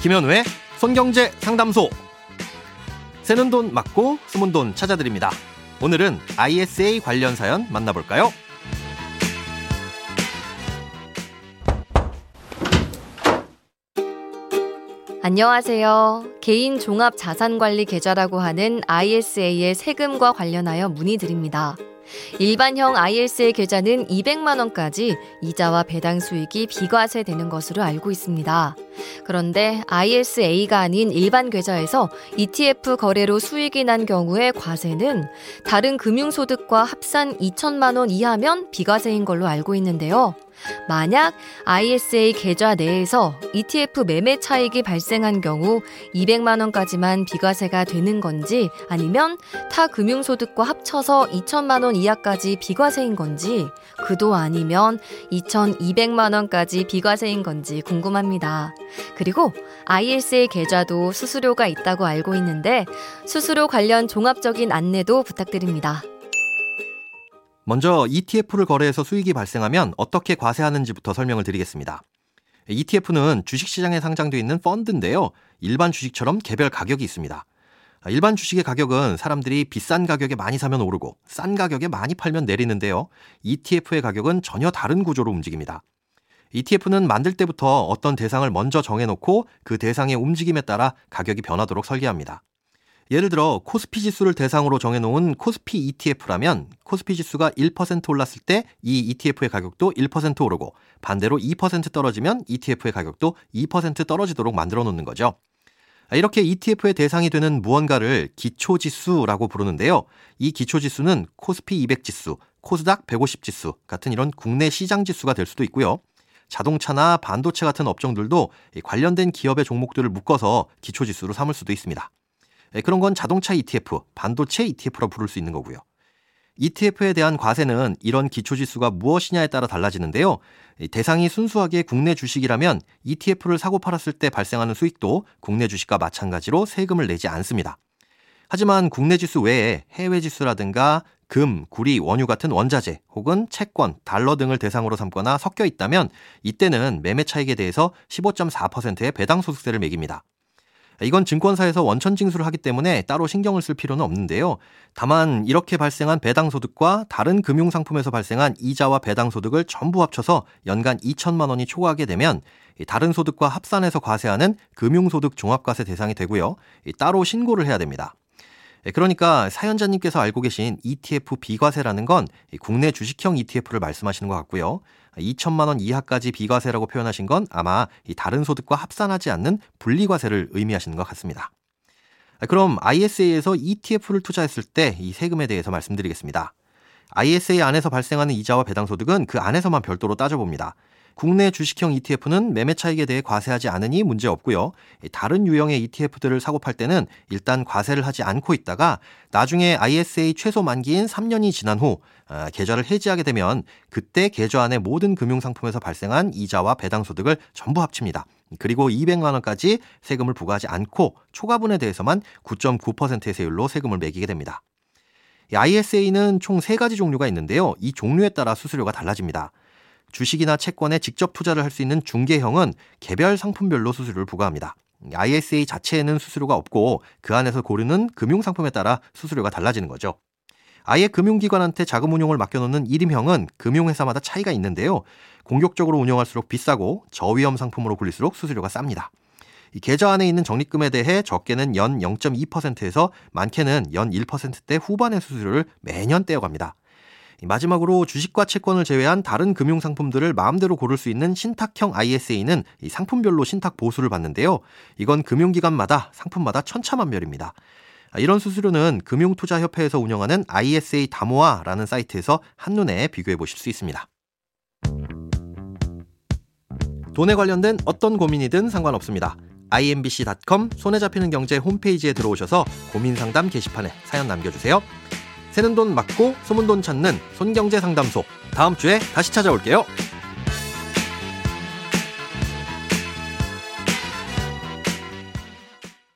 김현우의 손경제 상담소. 새는 돈 맞고 숨은 돈 찾아드립니다. 오늘은 ISA 관련 사연 만나볼까요? 안녕하세요. 개인 종합 자산 관리 계좌라고 하는 ISA의 세금과 관련하여 문의드립니다. 일반형 ISA 계좌는 200만 원까지 이자와 배당 수익이 비과세되는 것으로 알고 있습니다. 그런데 ISA가 아닌 일반 계좌에서 ETF 거래로 수익이 난 경우의 과세는 다른 금융소득과 합산 2천만 원 이하면 비과세인 걸로 알고 있는데요. 만약 ISA 계좌 내에서 ETF 매매 차익이 발생한 경우 200만 원까지만 비과세가 되는 건지 아니면 타 금융소득과 합쳐서 2천만 원 이하까지 비과세인 건지 그도 아니면 2,200만 원까지 비과세인 건지 궁금합니다. 그리고 ISA 계좌도 수수료가 있다고 알고 있는데 수수료 관련 종합적인 안내도 부탁드립니다. 먼저 ETF를 거래해서 수익이 발생하면 어떻게 과세하는지부터 설명을 드리겠습니다. ETF는 주식시장에 상장되어 있는 펀드인데요. 일반 주식처럼 개별 가격이 있습니다. 일반 주식의 가격은 사람들이 비싼 가격에 많이 사면 오르고 싼 가격에 많이 팔면 내리는데요. ETF의 가격은 전혀 다른 구조로 움직입니다. ETF는 만들 때부터 어떤 대상을 먼저 정해놓고 그 대상의 움직임에 따라 가격이 변하도록 설계합니다. 예를 들어 코스피 지수를 대상으로 정해놓은 코스피 ETF라면 코스피 지수가 1% 올랐을 때 이 ETF의 가격도 1% 오르고 반대로 2% 떨어지면 ETF의 가격도 2% 떨어지도록 만들어 놓는 거죠. 이렇게 ETF의 대상이 되는 무언가를 기초지수라고 부르는데요. 이 기초지수는 코스피 200 지수, 코스닥 150 지수 같은 이런 국내 시장 지수가 될 수도 있고요. 자동차나 반도체 같은 업종들도 관련된 기업의 종목들을 묶어서 기초지수로 삼을 수도 있습니다. 예, 그런 건 자동차 ETF, 반도체 ETF로 부를 수 있는 거고요. ETF에 대한 과세는 이런 기초지수가 무엇이냐에 따라 달라지는데요. 대상이 순수하게 국내 주식이라면 ETF를 사고 팔았을 때 발생하는 수익도 국내 주식과 마찬가지로 세금을 내지 않습니다. 하지만 국내 지수 외에 해외 지수라든가 금, 구리, 원유 같은 원자재 혹은 채권, 달러 등을 대상으로 삼거나 섞여 있다면 이때는 매매 차익에 대해서 15.4%의 배당 소득세를 매깁니다. 이건 증권사에서 원천 징수를 하기 때문에 따로 신경을 쓸 필요는 없는데요. 다만 이렇게 발생한 배당 소득과 다른 금융 상품에서 발생한 이자와 배당 소득을 전부 합쳐서 연간 2천만 원이 초과하게 되면 다른 소득과 합산해서 과세하는 금융 소득 종합과세 대상이 되고요. 따로 신고를 해야 됩니다. 그러니까 사연자님께서 알고 계신 ETF 비과세라는 건 국내 주식형 ETF를 말씀하시는 것 같고요. 2천만 원 이하까지 비과세라고 표현하신 건 아마 이 다른 소득과 합산하지 않는 분리과세를 의미하시는 것 같습니다. 그럼 ISA에서 ETF를 투자했을 때 이 세금에 대해서 말씀드리겠습니다. ISA 안에서 발생하는 이자와 배당 소득은 그 안에서만 별도로 따져봅니다. 국내 주식형 ETF는 매매 차익에 대해 과세하지 않으니 문제 없고요. 다른 유형의 ETF들을 사고 팔 때는 일단 과세를 하지 않고 있다가 나중에 ISA 최소 만기인 3년이 지난 후 아, 계좌를 해지하게 되면 그때 계좌 안의 모든 금융상품에서 발생한 이자와 배당 소득을 전부 합칩니다. 그리고 200만 원까지 세금을 부과하지 않고 초과분에 대해서만 9.9%의 세율로 세금을 매기게 됩니다. ISA는 총 3가지 종류가 있는데요. 이 종류에 따라 수수료가 달라집니다. 주식이나 채권에 직접 투자를 할 수 있는 중개형은 개별 상품별로 수수료를 부과합니다. ISA 자체에는 수수료가 없고 그 안에서 고르는 금융상품에 따라 수수료가 달라지는 거죠. 아예 금융기관한테 자금 운용을 맡겨놓는 1임형은 금융회사마다 차이가 있는데요. 공격적으로 운영할수록 비싸고 저위험 상품으로 굴릴수록 수수료가 쌉니다. 이 계좌 안에 있는 적립금에 대해 적게는 연 0.2%에서 많게는 연 1%대 후반의 수수료를 매년 떼어갑니다. 마지막으로 주식과 채권을 제외한 다른 금융 상품들을 마음대로 고를 수 있는 신탁형 ISA는 상품별로 신탁 보수를 받는데요. 이건 금융기관마다 상품마다 천차만별입니다. 이런 수수료는 금융투자협회에서 운영하는 ISA 다모아라는 사이트에서 한눈에 비교해 보실 수 있습니다. 돈에 관련된 어떤 고민이든 상관없습니다. imbc.com 손에 잡히는 경제 홈페이지에 들어오셔서 고민 상담 게시판에 사연 남겨주세요. 새는 돈 맞고 소문 돈 찾는 손경제 상담소. 다음 주에 다시 찾아올게요.